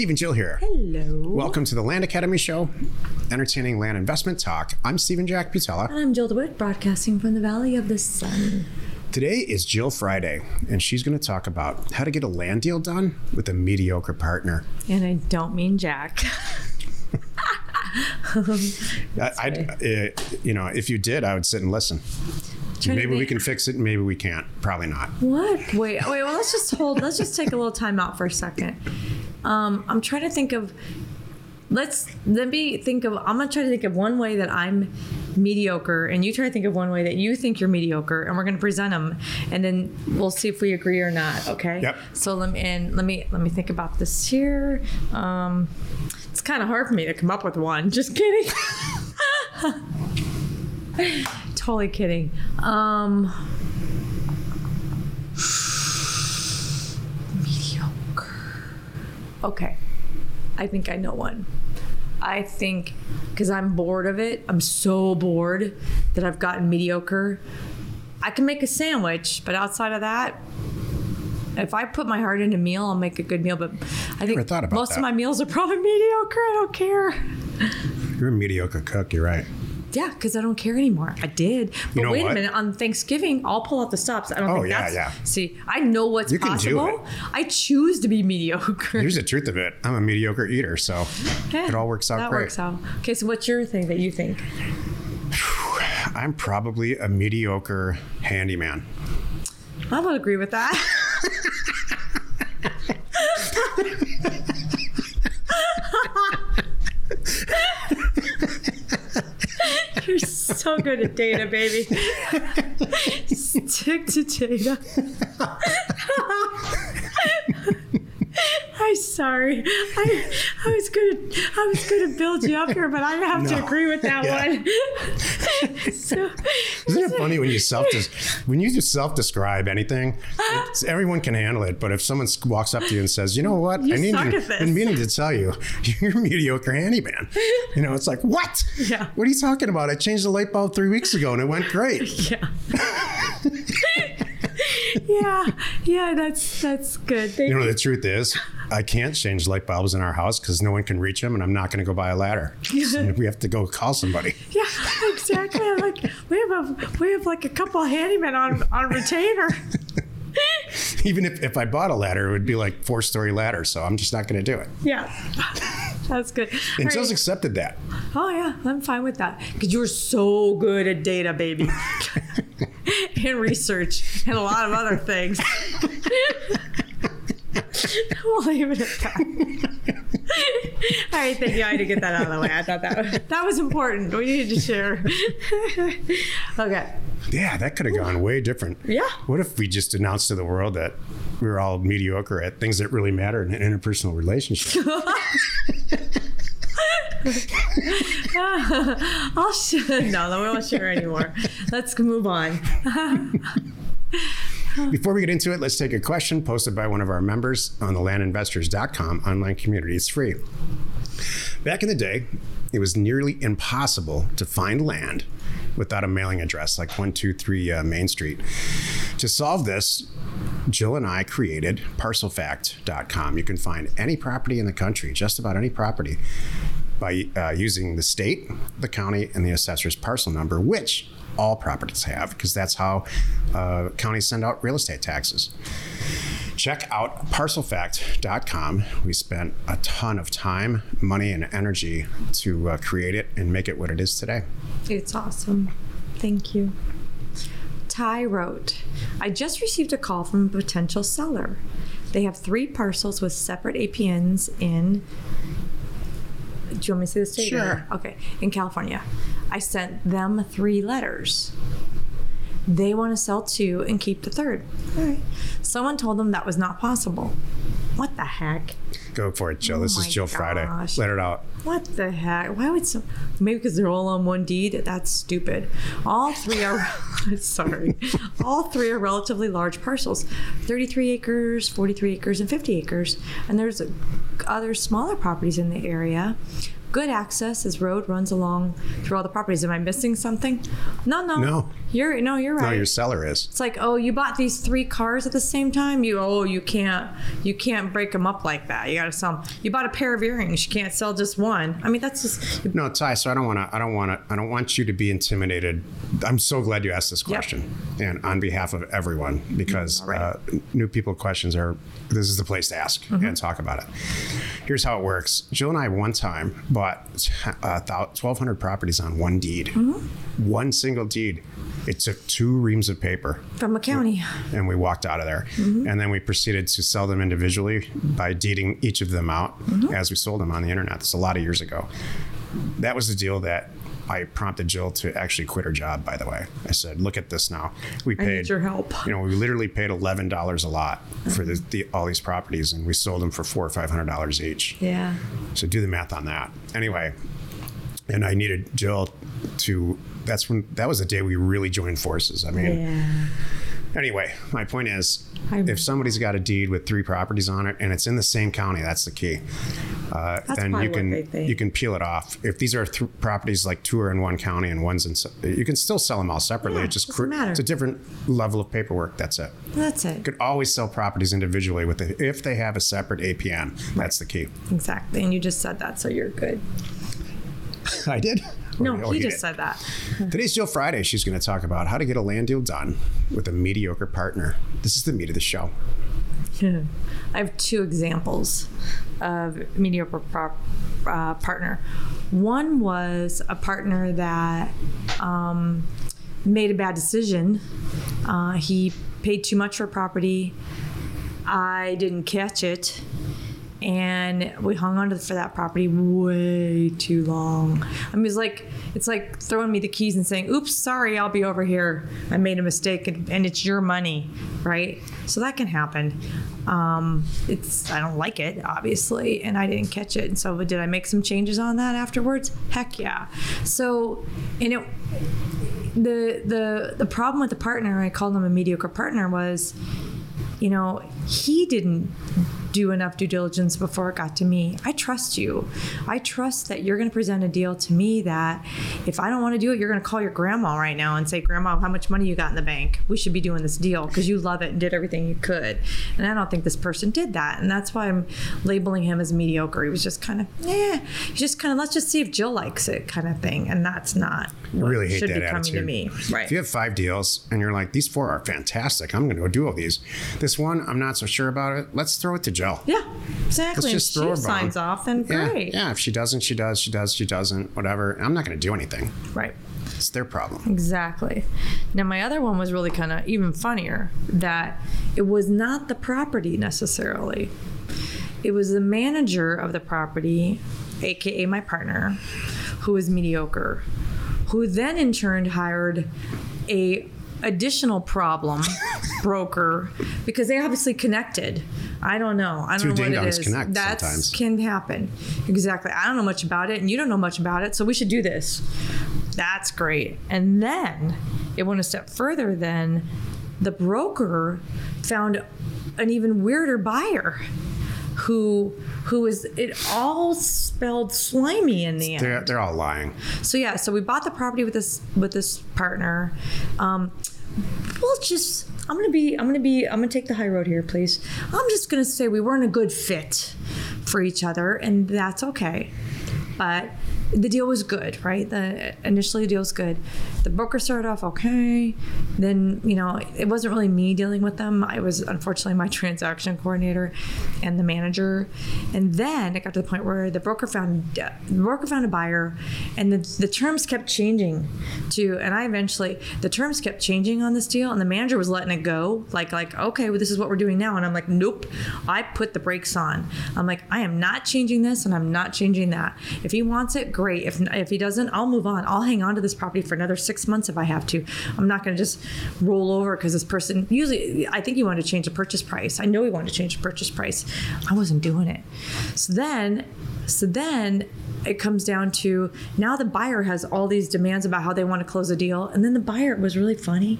Steve and Jill here. Hello. Welcome to the Land Academy Show, entertaining land investment talk. I'm Steven Jack Butala. And I'm Jill DeWitt, broadcasting from the Valley of the Sun. Today is Jill Friday, and she's going to talk about how to get a land deal done with a mediocre partner. And I don't mean Jack. I, uh, you know, if you did, I would sit and listen. Maybe we can fix it, and maybe we can't. Probably not. What? Wait, wait, well, let's just hold, let's just take a little time out for a second. Um, I'm trying to think of, let's, let me think of, I'm to try to think of one way that I'm mediocre, and you try to think of one way that you think you're mediocre, and we're going to present them, and then we'll see if we agree or not, okay? Yep. So let me, and let me, let me think about this here. Um, it's kind of hard for me to come up with one. Just kidding. totally kidding. Um, mediocre. Okay. I think I know one. I think because I'm bored of it, I'm so bored that I've gotten mediocre. I can make a sandwich, but outside of that, if I put my heart into a meal, I'll make a good meal. But I think most that. of my meals are probably mediocre. I don't care. You're a mediocre cook. You're right. Yeah, because I don't care anymore. I did. But know wait what? a minute. On Thanksgiving, I'll pull out the stops. I don't Oh, think yeah, that's. yeah. See, I know what's You can do possible. it. I choose to be mediocre. Here's the truth of it. I'm a mediocre eater, so Yeah, it all works out that great. works out. Okay, so what's your thing that you think? I'm probably a mediocre handyman. I would agree with that. So good at data, baby. Stick to data. I'm sorry. I, I was gonna I was gonna build you up here, but I have to agree with that Yeah. one. so, Isn't it funny when you self when you just self describe anything? It's, everyone can handle it, but if someone walks up to you and says, "You know what? You I need to, at this." been meaning to tell you, you're a mediocre handyman." You know, it's like, "What? Yeah. What are you talking about? I changed the light bulb three weeks ago and it went great." yeah. yeah, yeah, that's that's good. Thank You know, the truth is, I can't change light bulbs in our house because no one can reach them, and I'm not going to go buy a ladder. So we have to go call somebody. Yeah, exactly. Like we have a we have like a couple of handymen on on retainer. Even if, if I bought a ladder, it would be like four story ladder. So I'm just not going to do it. Yeah, that's good. And All Jill's right. accepted that. Oh yeah, I'm fine with that because you're so good at data, baby, and research and a lot of other things. we'll leave it at that. All right, thank you. I had to get that out of the way. I thought that that was important. We needed to share. okay. Yeah, that could have gone way different. Yeah. What if we just announced to the world that we were all mediocre at things that really matter in an interpersonal relationship? I'll share. No, we won't share anymore. Let's move on. Before we get into it, let's take a question posted by one of our members on the landinvestors.com online community. It's free. Back in the day, it was nearly impossible to find land without a mailing address like 123 uh, Main Street. To solve this, Jill and I created parcelfact.com. You can find any property in the country, just about any property, by uh, using the state, the county, and the assessor's parcel number, which all properties have, because that's how uh, counties send out real estate taxes. Check out parcelfact.com. We spent a ton of time, money, and energy to uh, create it and make it what it is today. It's awesome. Thank you. Ty wrote, I just received a call from a potential seller. They have three parcels with separate APNs in. Do you want me to say the state? or- Sure. Okay, in California. I sent them three letters. They want to sell two and keep the third. All right. Someone told them that was not possible. What the heck? Go for it, Jill. Oh this is Oh my Jill Friday. gosh. Let it out. What the heck? Why would some? Maybe because they're all on one deed. That's stupid. All three are. sorry. All three are relatively large parcels: thirty-three acres, forty-three acres, and fifty acres. And there's other smaller properties in the area. Good access. as road runs along through all the properties. Am I missing something? No, no. No. You're no, you're right. No, your seller is. It's like, oh, you bought these three cars at the same time. You oh, you can't you can't break them up like that. You got to sell. You bought a pair of earrings. You can't sell just one. I mean, that's just No, Ty. So I don't want to. I don't want to. I don't want you to be intimidated. I'm so glad you asked this question, and on behalf of everyone, because right. uh, new people questions are. This is the place to ask and talk about it. Here's how it works. Jill and I one time bought uh, 1,200 properties on one deed, one single deed. It took two reams of paper from a county. and we walked out of there. Mm-hmm. And then we proceeded to sell them individually by deeding each of them out mm-hmm. as we sold them on the internet. That's a lot of years ago. That was the deal that I prompted Jill to actually quit her job. By the way, I said, "Look at this now. We I paid need your help. You know, we literally paid eleven dollars a lot mm-hmm. for the, the, all these properties, and we sold them for four or five hundred dollars each. Yeah. So do the math on that. Anyway, and I needed Jill to. That's when that was the day we really joined forces. I mean, Yeah. Anyway, my point is, I'm- if somebody's got a deed with three properties on it and it's in the same county, that's the key. Uh, That's then you can you can peel it off. If these are th- properties like two are in one county and one's in, se- you can still sell them all separately. Yeah, it just matter. it's a different level of paperwork. That's it. That's it. You could always sell properties individually with it if they have a separate APN. That's the key. Exactly. And you just said that, so you're good. I did. No, Oh, he just did. said that. Today's Jill Friday. She's going to talk about how to get a land deal done with a mediocre partner. This is the meat of the show. I have two examples of mediocre pro- uh, partner. One was a partner that um, made a bad decision. Uh, he paid too much for property. I didn't catch it. And we hung on to for that property way too long. I mean, it's like it's like throwing me the keys and saying, "Oops, sorry, I'll be over here. I made a mistake, and, and it's your money, right?" So that can happen. Um, it's I don't like it, obviously, and I didn't catch it. And so, did I make some changes on that afterwards? Heck yeah. So, and it the the the problem with the partner, I called him a mediocre partner, was, you know, he didn't do enough due diligence before it got to me. I trust you. I trust that you're going to present a deal to me that if I don't want to do it, you're going to call your grandma right now and say, "Grandma, how much money you got in the bank? We should be doing this deal because you love it and did everything you could." And I don't think this person did that, and that's why I'm labeling him as mediocre. He was just kind of, yeah, he's just kind of let's just see if Jill likes it kind of thing, and that's not really hate should that be coming attitude. to me. Right. If you have five deals and you're like, these four are fantastic, I'm going to go do all these. This one, I'm not so sure about it. Let's throw it to Jill. Yeah, exactly. Let's just and throw she a bone. signs off, and Yeah, great. yeah. If she doesn't, she does. She does. She doesn't. Whatever. I'm not going to do anything. Right. It's their problem. Exactly. Now, my other one was really kind of even funnier that it was not the property necessarily, it was the manager of the property, AKA my partner, who was mediocre, who then in turn hired a additional problem broker because they obviously connected. I don't know. I don't Two know what it is. connect That's sometimes. can happen. Exactly. I don't know much about it, and you don't know much about it, so we should do this. That's great. And then it went a step further. Then the broker found an even weirder buyer who who was it all spelled slimy in the end. They're, they're all lying. So yeah, so we bought the property with this with this partner. Um, we'll just I'm gonna be I'm gonna be I'm gonna take the high road here, please. I'm just gonna say we weren't a good fit for each other, and that's okay. But the deal was good, right? The initially the deal was good. The broker started off okay. Then you know it wasn't really me dealing with them. I was unfortunately my transaction coordinator and the manager. And then it got to the point where the broker found the broker found a buyer, and the, the terms kept changing. To and I eventually the terms kept changing on this deal, and the manager was letting it go. Like like okay, well this is what we're doing now, and I'm like nope. I put the brakes on. I'm like I am not changing this, and I'm not changing that. If he wants it, great. If if he doesn't, I'll move on. I'll hang on to this property for another six months if I have to. I'm not going to just roll over because this person. Usually, I think he wanted to change the purchase price. I know he wanted to change the purchase price. I wasn't doing it. So then, so then it comes down to now the buyer has all these demands about how they want to close a deal, and then the buyer was really funny.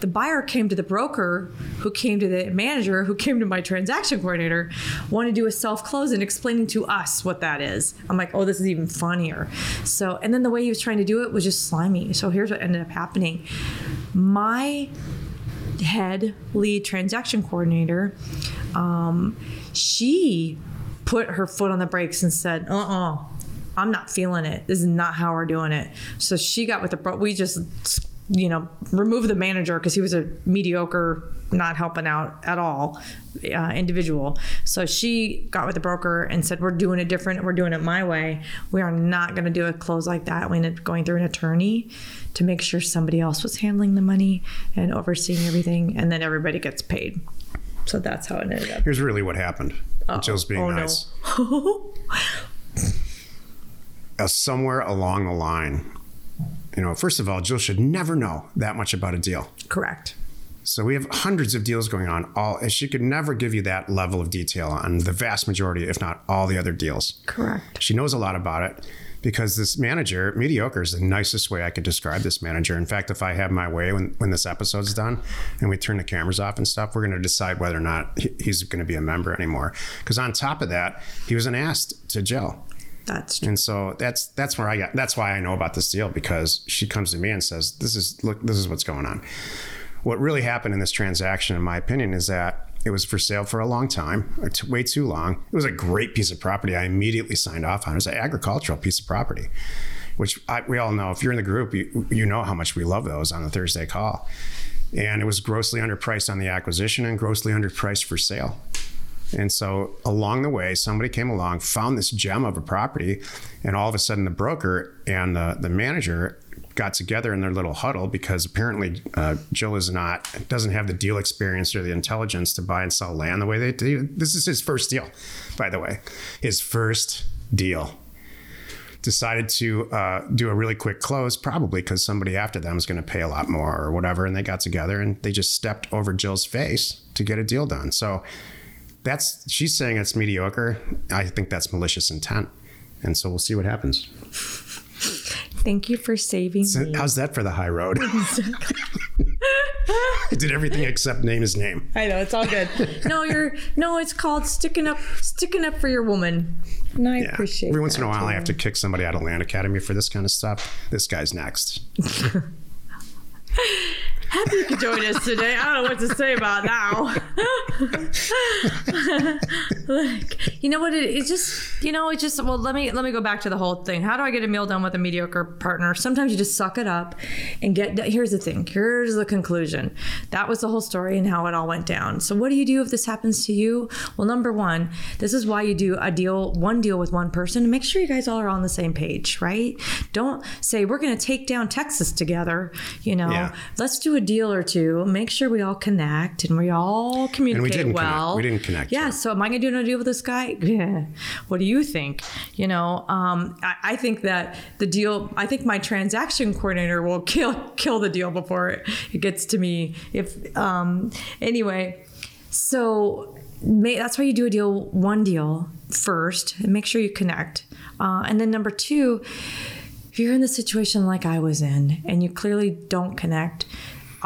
The buyer came to the broker, who came to the manager, who came to my transaction coordinator, wanted to do a self close and explaining to us what that is. I'm like, oh, this is even funnier. So, and then the way he was trying to do it was just slimy. So here's what ended up happening. My head lead transaction coordinator, um, she put her foot on the brakes and said, uh uh-uh, uh, i am not feeling it. This is not how we're doing it. So she got with the, bro. we just, you know, remove the manager because he was a mediocre, not helping out at all uh, individual. So she got with the broker and said, We're doing it different. We're doing it my way. We are not going to do a close like that. We ended up going through an attorney to make sure somebody else was handling the money and overseeing everything. And then everybody gets paid. So that's how it ended up. Here's really what happened. Uh-oh. Jill's being oh, nice. No. uh, somewhere along the line, you know, first of all, Jill should never know that much about a deal. Correct. So we have hundreds of deals going on. All and she could never give you that level of detail on the vast majority, if not all, the other deals. Correct. She knows a lot about it because this manager, mediocre is the nicest way I could describe this manager. In fact, if I have my way when, when this episode's done and we turn the cameras off and stuff, we're going to decide whether or not he's going to be a member anymore. Because on top of that, he was an ass to Jill. That's true. And so that's that's where I got that's why I know about this deal because she comes to me and says, This is look, this is what's going on. What really happened in this transaction, in my opinion, is that it was for sale for a long time, uh, way too long. It was a great piece of property. I immediately signed off on. It was an agricultural piece of property, which I, we all know. If you're in the group, you, you know how much we love those on the Thursday call. And it was grossly underpriced on the acquisition and grossly underpriced for sale. And so along the way, somebody came along, found this gem of a property, and all of a sudden the broker and the, the manager got together in their little huddle because apparently uh, Jill is not doesn't have the deal experience or the intelligence to buy and sell land the way they do. This is his first deal, by the way, his first deal. Decided to uh, do a really quick close, probably because somebody after them is going to pay a lot more or whatever. And they got together and they just stepped over Jill's face to get a deal done. So that's she's saying it's mediocre. I think that's malicious intent, and so we'll see what happens. Thank you for saving so, me. How's that for the high road? I did everything except name his name. I know it's all good. no, you're no. It's called sticking up, sticking up for your woman. And I yeah. appreciate. Every once in a while, too. I have to kick somebody out of Land Academy for this kind of stuff. This guy's next. happy you could join us today. I don't know what to say about now. like, you know what? It, it's just, you know, it just. Well, let me let me go back to the whole thing. How do I get a meal done with a mediocre partner? Sometimes you just suck it up and get. Here's the thing. Here's the conclusion. That was the whole story and how it all went down. So, what do you do if this happens to you? Well, number one, this is why you do a deal, one deal with one person. Make sure you guys all are on the same page, right? Don't say we're going to take down Texas together. You know, yeah. let's do a deal or two, make sure we all connect and we all communicate we well. Connect. We didn't connect. Yeah. So am I going to do a deal with this guy? Yeah. What do you think? You know, um, I, I, think that the deal. I think my transaction coordinator will kill kill the deal before it, it gets to me. If um, anyway, so may, that's why you do a deal, one deal first, and make sure you connect. Uh, and then number two if you're in the situation like I was in and you clearly don't connect,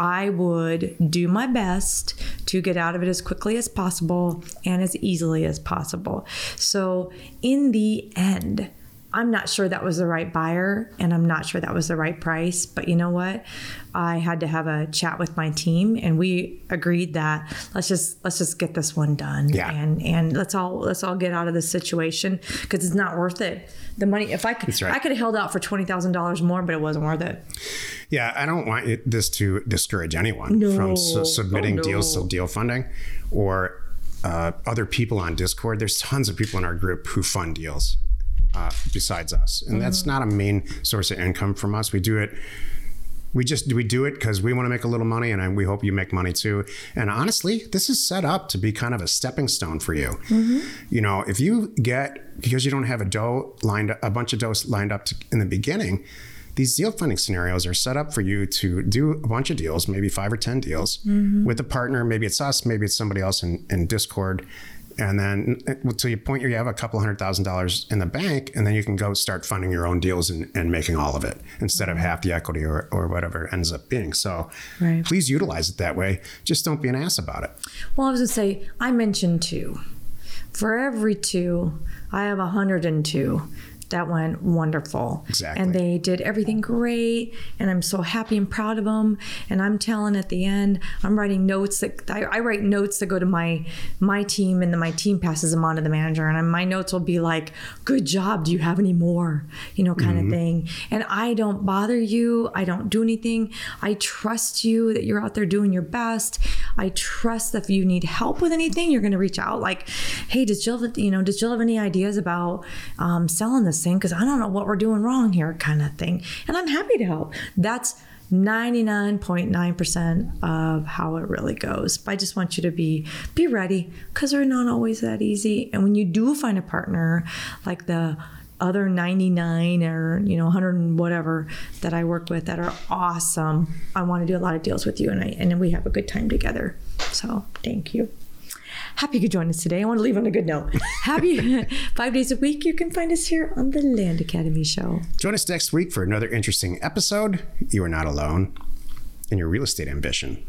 I would do my best to get out of it as quickly as possible and as easily as possible. So, in the end, I'm not sure that was the right buyer and I'm not sure that was the right price. But you know what? I had to have a chat with my team and we agreed that let's just let's just get this one done. Yeah. And and let's all let's all get out of this situation because it's not worth it. The money if I could right. I could have held out for twenty thousand dollars more, but it wasn't worth it. Yeah, I don't want it, this to discourage anyone no. from su- submitting oh, no. deals to deal funding or uh, other people on Discord. There's tons of people in our group who fund deals uh, besides us, and mm-hmm. that's not a main source of income from us. We do it. We just we do it because we want to make a little money, and we hope you make money too. And honestly, this is set up to be kind of a stepping stone for you. Mm-hmm. You know, if you get because you don't have a dough lined up, a bunch of dough lined up to, in the beginning, these deal funding scenarios are set up for you to do a bunch of deals, maybe five or 10 deals mm-hmm. with a partner. Maybe it's us, maybe it's somebody else in, in Discord and then mm, to your point, you have a couple hundred thousand dollars in the bank, and then you can go start funding your own deals and, and making all of it instead of mm-hmm. half the equity or, or whatever it ends up being. So Right. please utilize it that way. Just don't be an ass about it. Well, I was gonna say I mentioned two. For every two, I have 102 that went wonderful. Exactly. And they did everything great, and I'm so happy and proud of them. And I'm telling at the end, I'm writing notes that I, I write notes that go to my my team, and then my team passes them on to the manager. And my notes will be like, "Good job. Do you have any more?" You know, kind of thing. And I don't bother you. I don't do anything. I trust you that you're out there doing your best. I trust that if you need help with anything, you're going to reach out. Like, hey, does Jill, have- you know, does Jill have any ideas about um, selling this Because I don't know what we're doing wrong here, kind of thing. And I'm happy to help. That's 99.9% of how it really goes. But I just want you to be be ready because they're not always that easy. And when you do find a partner like the other 99 or you know 100 and whatever that I work with that are awesome. I want to do a lot of deals with you and I and we have a good time together. So, thank you. Happy you could join us today. I want to leave on a good note. Happy 5 days a week you can find us here on the Land Academy show. Join us next week for another interesting episode. You are not alone in your real estate ambition.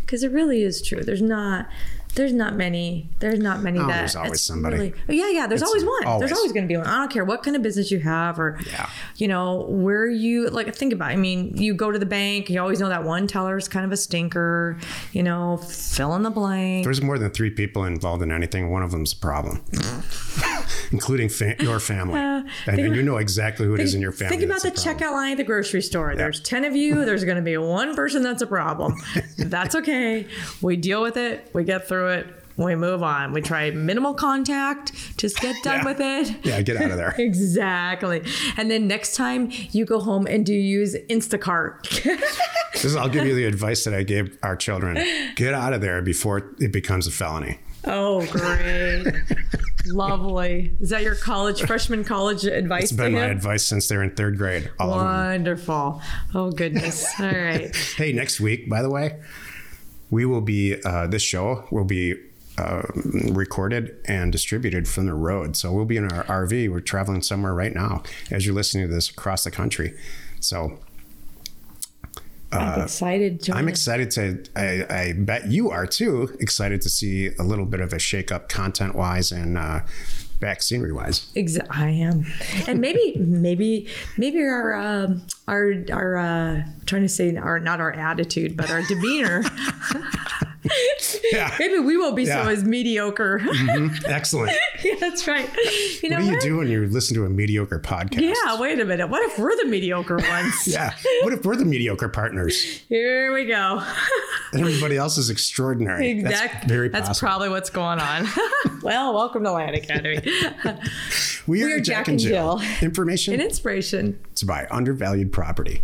because it really is true. There's not there's not many there's not many Oh, that there's always somebody. really- oh, yeah, yeah. There's It's always one. always. There's always going to be one. I don't care what kind of business you have or Yeah. you know where you like. Think about. It. I mean, you go to the bank. You always know that one teller is kind of a stinker. You know, fill in the blank. There's more than three people involved in anything. One of them's a problem, including fa- your family. Uh, and, and you know exactly who it is in your family. Think about the that's a problem. checkout line at the grocery store. There's 10 of you. There's going to be one person that's a problem. that's okay. We deal with it. We get through it. We move on. We try minimal contact. Just get done Yeah. with it. Yeah, get out of there. Exactly. And then next time you go home and do use Instacart. This is, I'll give you the advice that I gave our children. Get out of there before it becomes a felony. oh, great. Lovely. Is that your college, freshman college advice? It's been my him? advice since they're in third grade. All of them. Wonderful. Oh, goodness. All right. Hey, next week, by the way, we will be, uh, this show will be uh, recorded and distributed from the road. So we'll be in our RV. We're traveling somewhere right now as you're listening to this across the country. So I'm excited. Join Uh, I'm excited to, I, I bet you are too, excited to see a little bit of a shakeup content wise and uh, back scenery wise. Exa- I am, and maybe, maybe, maybe our um, our our uh, trying to say our not our attitude, but our demeanor. Yeah. maybe we won't be so Yeah. Mm-hmm. as mediocre. Excellent. yeah, that's right. You know What do you what? do when you listen to a mediocre podcast? Yeah, wait a minute. What if we're the mediocre ones? Yeah. What if we're the mediocre partners Here we go. everybody else is extraordinary? Exactly. That's very That's probably what's going on. well, welcome to Land Academy. we, we are are Jack, and Jill. Information and inspiration. to buy undervalued property.